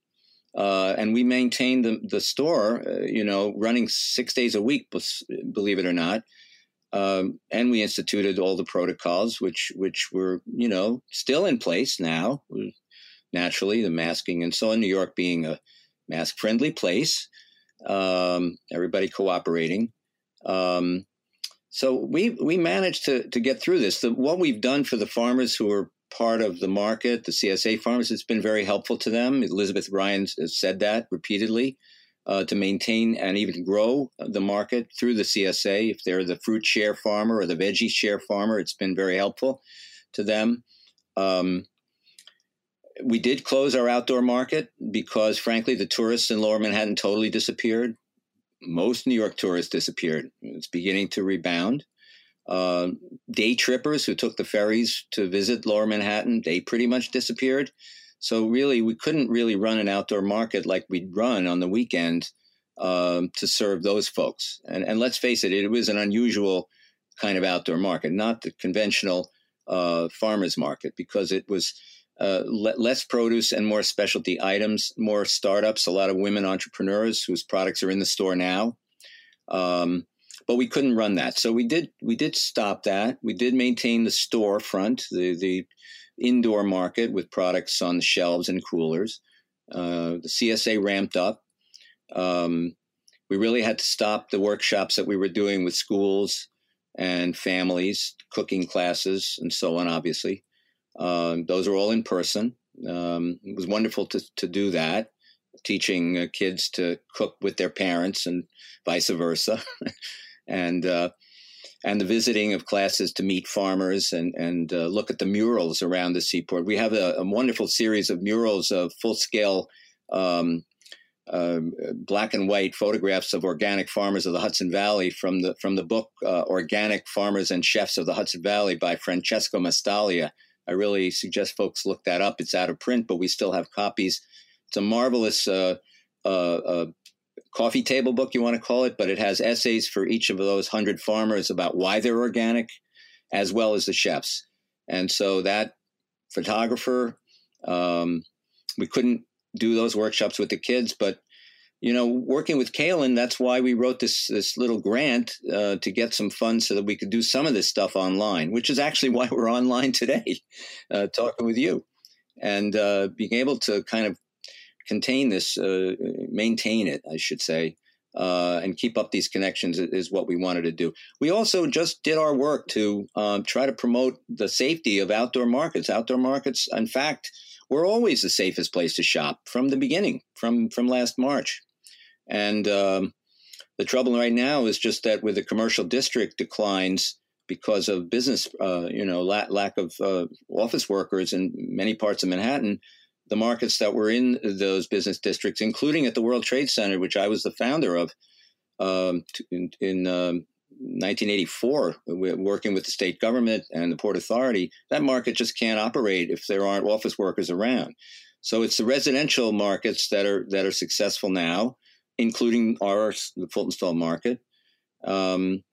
Uh, and we maintained the, the store, uh, you know, running six days a week, believe it or not. Um, and we instituted all the protocols, which which were, you know, still in place now. Naturally, the masking, and so in New York being a mask-friendly place, um, everybody cooperating. Um, so we we managed to to get through this. The, what we've done for the farmers who are part of the market, the CSA farmers, it's been very helpful to them. Elizabeth Ryan has said that repeatedly uh, to maintain and even grow the market through the CSA. If they're the fruit share farmer or the veggie share farmer, it's been very helpful to them. Um, we did close our outdoor market because, frankly, the tourists in Lower Manhattan totally disappeared. Most New York tourists disappeared. It's beginning to rebound. Uh, day trippers who took the ferries to visit Lower Manhattan, they pretty much disappeared. So really, we couldn't really run an outdoor market like we'd run on the weekend um, to serve those folks. And, and let's face it, it was an unusual kind of outdoor market, not the conventional uh, farmers market, because it was uh, le- less produce and more specialty items, more startups, a lot of women entrepreneurs whose products are in the store now. Um, but we couldn't run that. So we did we did stop that. We did maintain the storefront, the the indoor market with products on the shelves and coolers. Uh, the CSA ramped up. Um, we really had to stop the workshops that we were doing with schools and families, cooking classes, and so on. Obviously, um, those are all in person. Um, it was wonderful to to do that, teaching uh, kids to cook with their parents and vice versa. and uh, and the visiting of classes to meet farmers and and uh, look at the murals around the seaport. We have a, a wonderful series of murals of full scale. Um, uh, black and white photographs of organic farmers of the Hudson Valley from the from the book uh, "Organic Farmers and Chefs of the Hudson Valley" by Francesco Mastalia. I really suggest folks look that up. It's out of print, but we still have copies. It's a marvelous uh, uh, uh coffee table book, you want to call it, but it has essays for each of those hundred farmers about why they're organic, as well as the chefs. And so that photographer, um, we couldn't do those workshops with the kids, but you know, working with Kaylin, that's why we wrote this this little grant uh, to get some funds so that we could do some of this stuff online, which is actually why we're online today, uh, talking with you, and uh, being able to kind of contain this, uh, maintain it, I should say, uh, and keep up these connections is what we wanted to do. We also just did our work to um, try to promote the safety of outdoor markets. Outdoor markets, in fact, were always the safest place to shop from the beginning, from from last March. And um, the trouble right now is just that with the commercial district declines because of business, uh, you know, lack, lack of uh, office workers in many parts of Manhattan the markets that were in those business districts, including at the World Trade Center, which I was the founder of um, in, in um, 1984, working with the state government and the Port Authority. That market just can't operate if there aren't office workers around. So it's the residential markets that are that are successful now, including our the Fulton Stall market. Um,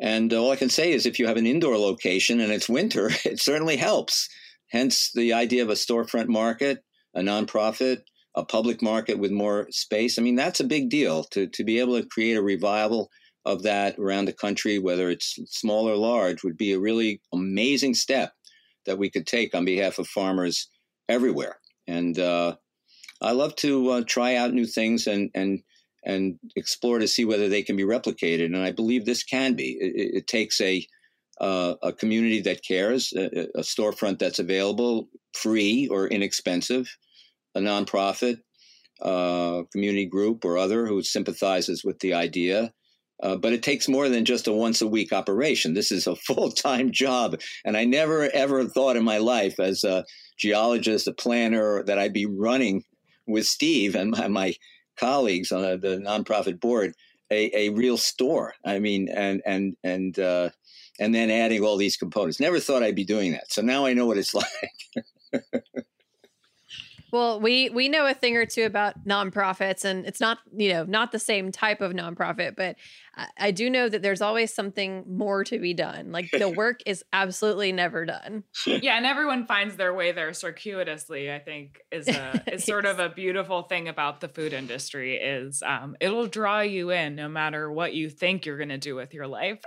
and all I can say is, if you have an indoor location and it's winter, it certainly helps Hence the idea of a storefront market, a nonprofit, a public market with more space. I mean, that's a big deal to, to be able to create a revival of that around the country, whether it's small or large, would be a really amazing step that we could take on behalf of farmers everywhere. And uh, I love to uh, try out new things and and and explore to see whether they can be replicated. And I believe this can be. It, it takes a uh, a community that cares, a, a, storefront that's available, free or inexpensive, a nonprofit, uh, community group or other who sympathizes with the idea. Uh, but it takes more than just a once a week operation. This is a full time job. And I never ever thought in my life as a geologist, a planner, that I'd be running with Steve and my, my colleagues on the nonprofit board a, a real store. I mean, and, and, and, uh, and then adding all these components. Never thought I'd be doing that. So now I know what it's like. Well, we we know a thing or two about nonprofits, and it's not you know not the same type of nonprofit, but I, I do know that there's always something more to be done. Like the work is absolutely never done. yeah, and everyone finds their way there circuitously. I think is a is sort of a beautiful thing about the food industry is um, it'll draw you in no matter what you think you're going to do with your life.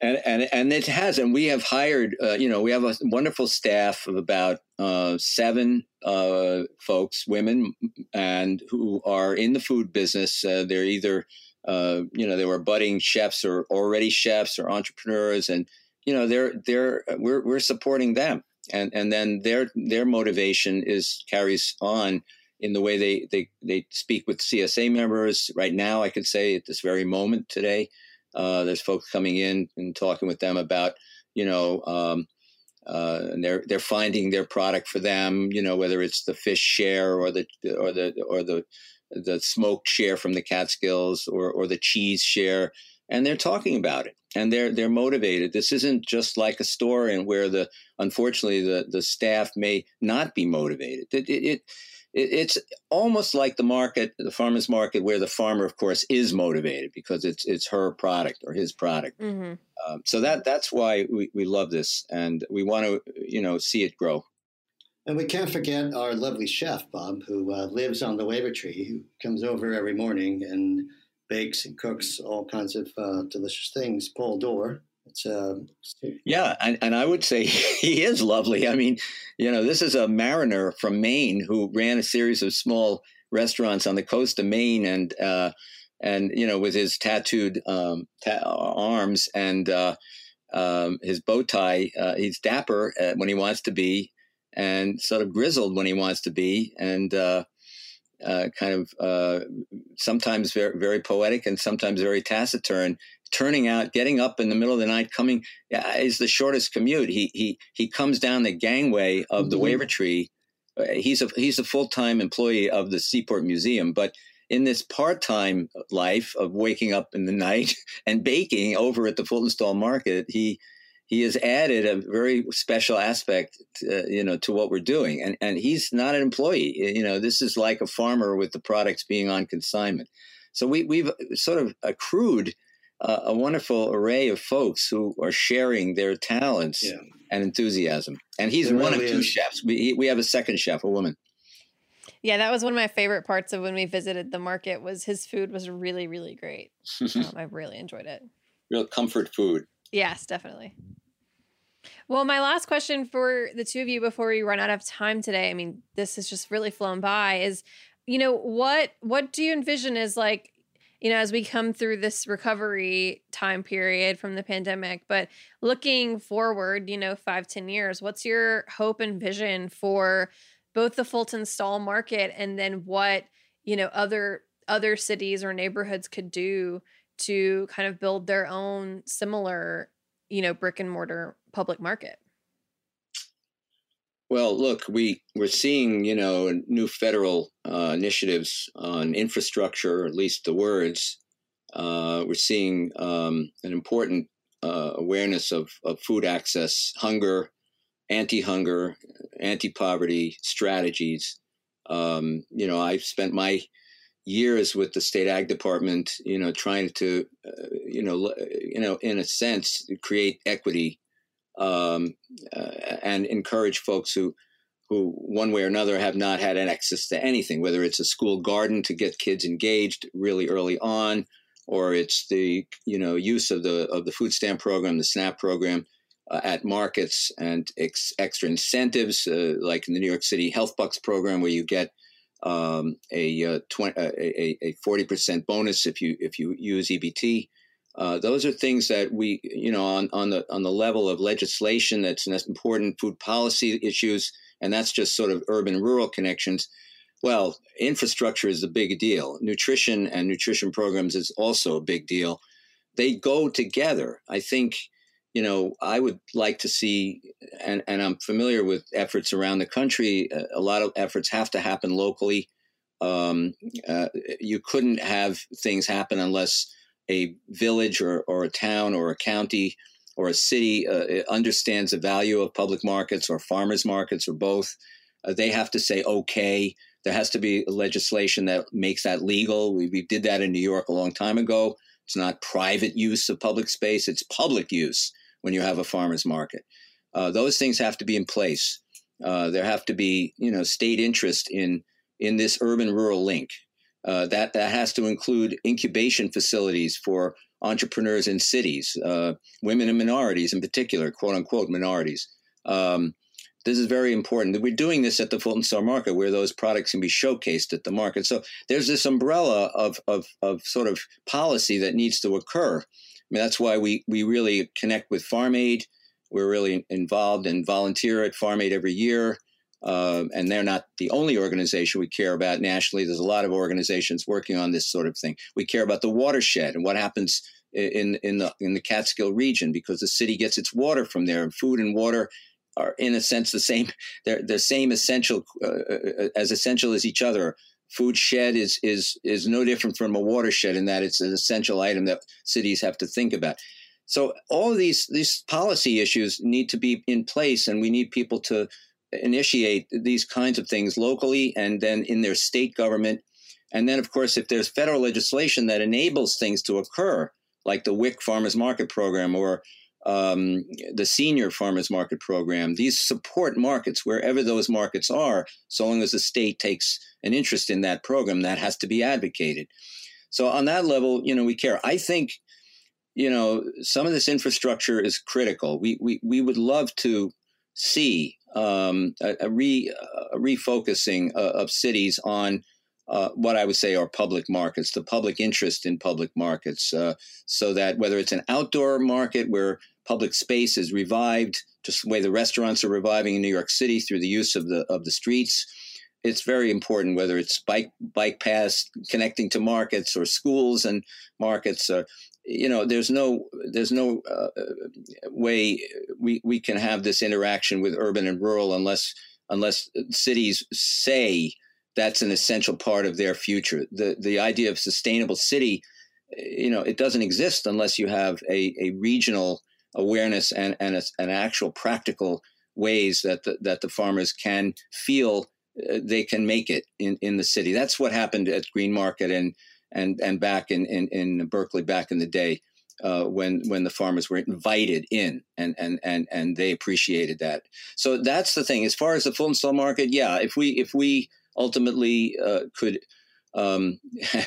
And and and it has and we have hired uh, you know we have a wonderful staff of about uh, seven uh, folks women and who are in the food business. Uh, they're either uh, you know they were budding chefs or already chefs or entrepreneurs and you know they're they're we're we're supporting them. And and then their their motivation is carries on in the way they they they speak with CSA members. Right now I could say at this very moment today uh, there's folks coming in and talking with them about, you know, um, uh, and they're they're finding their product for them. You know, whether it's the fish share or the or the or the the smoked share from the Catskills or or the cheese share, and they're talking about it and they're they're motivated. This isn't just like a store and where the unfortunately the the staff may not be motivated. It, it, it it's almost like the market, the farmer's market, where the farmer, of course, is motivated because it's it's her product or his product. Mm-hmm. Um, so that that's why we, we love this, and we want to you know see it grow. And we can't forget our lovely chef Bob, who uh, lives on the Wavertree, who comes over every morning and bakes and cooks all kinds of uh, delicious things. Paul Dorr, it's um, yeah, and, and I would say he is lovely. I mean, you know, this is a mariner from Maine who ran a series of small restaurants on the coast of Maine, and uh, and you know, with his tattooed um, ta- arms and uh, um, his bow tie, uh, he's dapper uh, when he wants to be, and sort of grizzled when he wants to be, and uh, uh, kind of sometimes very, very poetic and sometimes very taciturn turning out, getting up in the middle of the night, coming is the shortest commute. He he he comes down the gangway of the mm-hmm. Wavertree. Uh, he's a he's a full time employee of the Seaport Museum, but in this part time life of waking up in the night and baking over at the Fulton Stall Market, he he has added a very special aspect, to, uh, you know, to what we're doing. And and he's not an employee. You know, this is like a farmer with the products being on consignment. So we we've sort of accrued uh, a wonderful array of folks who are sharing their talents yeah. and enthusiasm. And he's one of two is. chefs. We we have a second chef, a woman. Yeah, that was one of my favorite parts of when we visited the market. Was his food was really really great. um, I really enjoyed it. Real comfort food. Yes, definitely. Well, my last question for the two of you before we run out of time today. I mean, this has just really flown by. Is you know what what do you envision as like you know, as we come through this recovery time period from the pandemic. But looking forward, you know, five, ten years, what's your hope and vision for both the Fulton stall market and then what, you know, other other cities or neighborhoods could do to kind of build their own similar, you know, brick and mortar public market? Well, look, we we're seeing you know new federal uh, initiatives on infrastructure, or at least the words. Uh, we're seeing um, an important uh, awareness of, of food access, hunger, anti-hunger, anti-poverty strategies. Um, you know, I've spent my years with the state ag department, you know, trying to, uh, you know, you know, in a sense, create equity um, uh, and encourage folks who who one way or another have not had access to anything, whether it's a school garden to get kids engaged really early on, or it's the you know use of the of the food stamp program, the SNAP program uh, at markets, and ex- extra incentives uh, like in the New York City Health Bucks program, where you get um, a, uh, 20, uh, a, a forty percent bonus if you if you use EBT. Uh, those are things that we, you know, on, on the on the level of legislation, that's, important food policy issues, and that's just sort of urban rural connections. Well, infrastructure is a big deal. Nutrition and nutrition programs is also a big deal. They go together. I think, you know, I would like to see, and, and I'm familiar with efforts around the country. A lot of efforts have to happen locally. Um, uh, you couldn't have things happen unless a village or, or a town or a county or a city uh, understands the value of public markets or farmers markets or both. Uh, they have to say okay. There has to be legislation that makes that legal. We, we did that in New York a long time ago. It's not private use of public space; it's public use when you have a farmers market. Uh, those things have to be in place. Uh, there have to be, you know, state interest in in this urban-rural link. Uh, that that has to include incubation facilities for entrepreneurs in cities, uh, women and minorities in particular, quote unquote minorities. Um, this is very important. We're doing this at the Fulton Stall Market where those products can be showcased at the market. So there's this umbrella of, of, of sort of policy that needs to occur. I mean, that's why we, we really connect with Farm Aid. We're really involved and volunteer at Farm Aid every year. Uh, and they're not the only organization we care about nationally. There's a lot of organizations working on this sort of thing. We care about the watershed and what happens in in the in the Catskill region because the city gets its water from there, and food and water are in a sense the same. They're the same essential uh, uh, as essential as each other. Food shed is is is no different from a watershed in that it's an essential item that cities have to think about. So all these these policy issues need to be in place, and we need people to initiate these kinds of things locally and then in their state government. And then, of course, if there's federal legislation that enables things to occur, like the WIC Farmers Market Program or um, the Senior Farmers Market Program, these support markets wherever those markets are, so long as the state takes an interest in that program, that has to be advocated. So, on that level, you know, we care. I think, you know, some of this infrastructure is critical. We, we, we would love to see um, a, a, re, a refocusing uh, of cities on uh, what I would say are public markets, the public interest in public markets, uh, so that whether it's an outdoor market where public space is revived, just the way the restaurants are reviving in New York City through the use of the of the streets, it's very important whether it's bike bike paths connecting to markets or schools and markets. Uh, you know, there's no there's no uh, way we we can have this interaction with urban and rural unless unless cities say that's an essential part of their future. The the idea of sustainable city, you know, it doesn't exist unless you have a, a regional awareness and and an actual practical ways that the, that the farmers can feel uh, they can make it in, in the city. That's what happened at Greenmarket and and and back in in, in Berkeley back in the day. Uh, when when the farmers were invited in and and and and they appreciated that. So that's the thing. As far as the Fulton Stall market, yeah, if we if we ultimately uh, could um,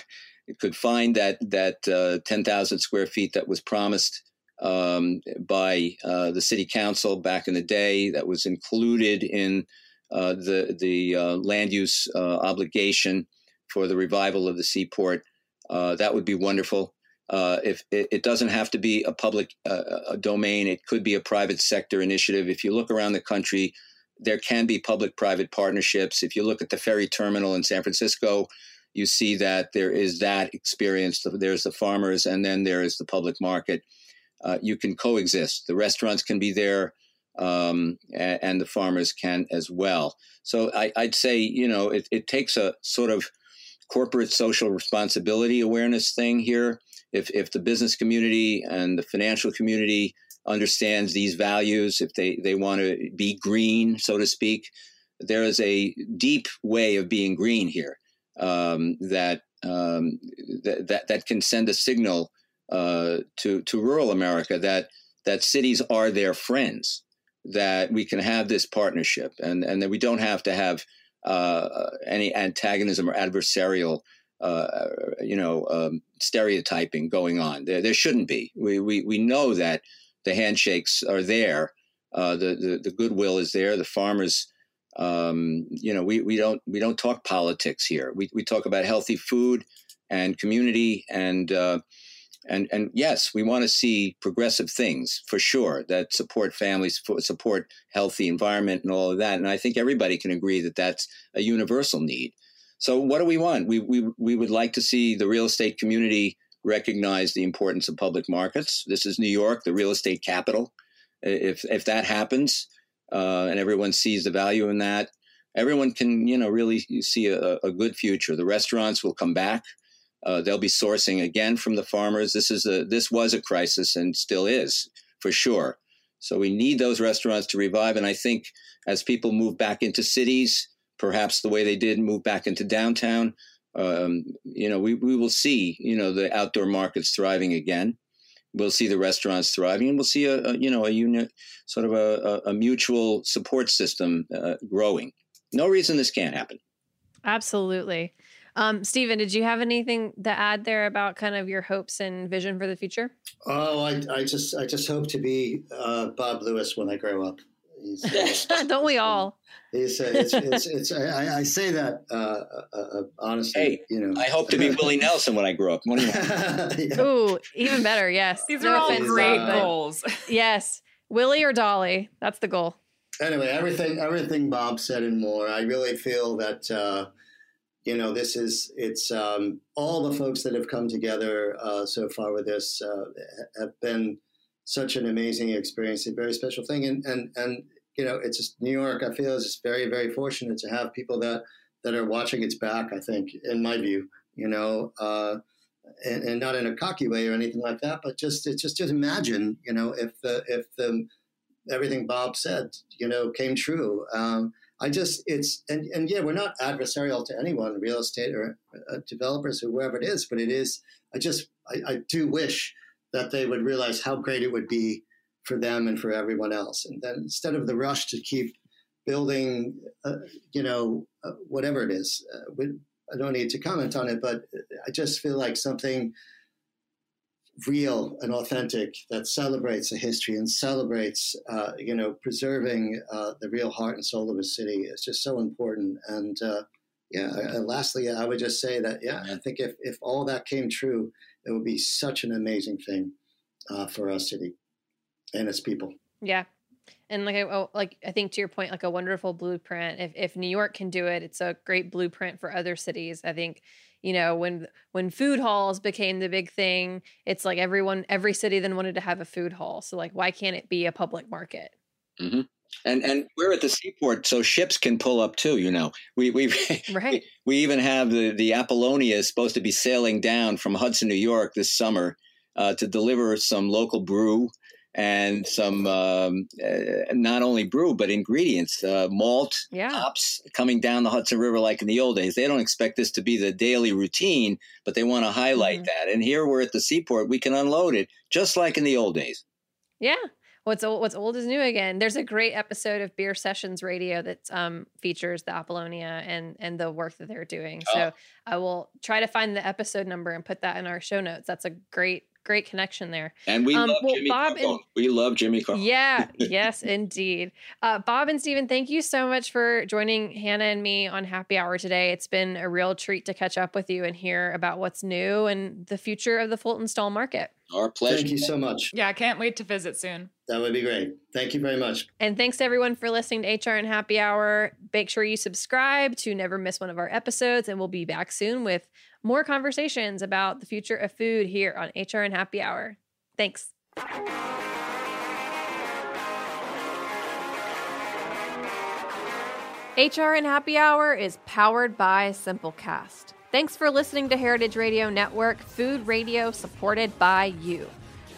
could find that that uh, 10,000 square feet that was promised um, by uh, the city council back in the day that was included in uh, the the uh, land use uh, obligation for the revival of the seaport. That would be wonderful. if it, it, doesn't have to be a public a domain, it could be a private sector initiative. If you look around the country, there can be public private partnerships. If you look at the ferry terminal in San Francisco, you see that there is that experience. There's the farmers, and then there is the public market. Uh, you can coexist. The restaurants can be there, um, and, and, the farmers can as well. So I, would say, you know, it, it, takes a sort of corporate social responsibility awareness thing here. If, if the business community and the financial community understands these values, if they, they want to be green, so to speak, there is a deep way of being green here um, that, um, that, that can send a signal uh, to to rural America that that cities are their friends, that we can have this partnership, and and that we don't have to have uh, any antagonism or adversarial uh, you know, um, stereotyping going on. There, there shouldn't be. We, we, we know that the handshakes are there. Uh, the, the, the goodwill is there. The farmers, um, you know, we, we don't we don't talk politics here. We we talk about healthy food and community and uh, and and yes, we want to see progressive things for sure that support families, support healthy environment, and all of that. And I think everybody can agree that that's a universal need. So what do we want? We we we would like to see the real estate community recognize the importance of public markets. This is New York, the real estate capital. If if that happens, uh, and everyone sees the value in that, everyone can you know really see a, a good future. The restaurants will come back. Uh, they'll be sourcing again from the farmers. This is a this was a crisis and still is for sure. So we need those restaurants to revive. And I think as people move back into cities, perhaps the way they did move back into downtown, um, you know, we, we will see, you know, the outdoor markets thriving again. We'll see the restaurants thriving, and we'll see a, a you know a unit sort of a, a, mutual support system uh, growing. No reason this can't happen. Absolutely. Um, Stephen, did you have anything to add there about kind of your hopes and vision for the future? Oh, I, I just I just hope to be uh, Bob Lewis when I grow up. Uh, Don't we all? He's, uh, it's, it's, it's, I, I, say that uh, uh, uh, honestly. Hey, you know, I hope to be Willie Nelson when I grow up. What do you yeah. Ooh, even better. Yes, these no are all great goals. yes, Willie or Dolly. That's the goal. Anyway, everything everything Bob said and more. I really feel that you know this is it's um, all the folks that have come together uh, so far with this uh, have been such an amazing experience a very special thing. And and and you know it's just new york i feel is very very fortunate to have people that that are watching its back i think in my view you know uh, and, and not in a cocky way or anything like that but just it's just just imagine you know if the if the everything bob said you know came true. Um, I just it's and, and yeah, we're not adversarial to anyone, real estate or uh, developers or whoever it is, but it is. I just I, I, do wish that they would realize how great it would be for them and for everyone else, and then instead of the rush to keep building, uh, you know, uh, whatever it is, uh, we, I don't need to comment on it, but I just feel like something real and authentic that celebrates the history and celebrates, uh, you know, preserving uh, the real heart and soul of a city is just so important. And uh, yeah, lastly, I would just say that yeah, I think if if all that came true, it would be such an amazing thing uh, for our city and its people. Yeah. And like I oh, like I think to your point, like a wonderful blueprint. If if New York can do it, it's a great blueprint for other cities. I think you know when when food halls became the big thing it's like everyone every city then wanted to have a food hall so like why can't it be a public market mm-hmm. and and we're at the seaport so ships can pull up too you know we we right. we, we even have the the apollonia is supposed to be sailing down from hudson new york this summer uh, to deliver some local brew and some um, uh, not only brew but ingredients, uh, malt, yeah. hops coming down the Hudson River like in the old days. They don't expect this to be the daily routine, but they want to highlight mm-hmm. that. And here we're at the seaport, we can unload it just like in the old days. Yeah. What's old, what's old is new again. There's a great episode of Beer Sessions Radio that um, features the Apollonia and and the work that they're doing. So oh. I will try to find the episode number and put that in our show notes. That's a great great connection there. And we um, love well, Jimmy Bob and, We love Jimmy Carbone. Yeah, yes, indeed. Uh, Bob and Stephen, thank you so much for joining Hannah and me on Happy Hour today. It's been a real treat to catch up with you and hear about what's new and the future of the Fulton Stall Market. Our pleasure. Thank you so much. Yeah, I can't wait to visit soon. That would be great. Thank you very much. And thanks to everyone for listening to HRN Happy Hour. Make sure you subscribe to never miss one of our episodes, and we'll be back soon with more conversations about the future of food here on HRN Happy Hour. Thanks. HRN Happy Hour is powered by Simplecast. Thanks for listening to Heritage Radio Network, food radio supported by you.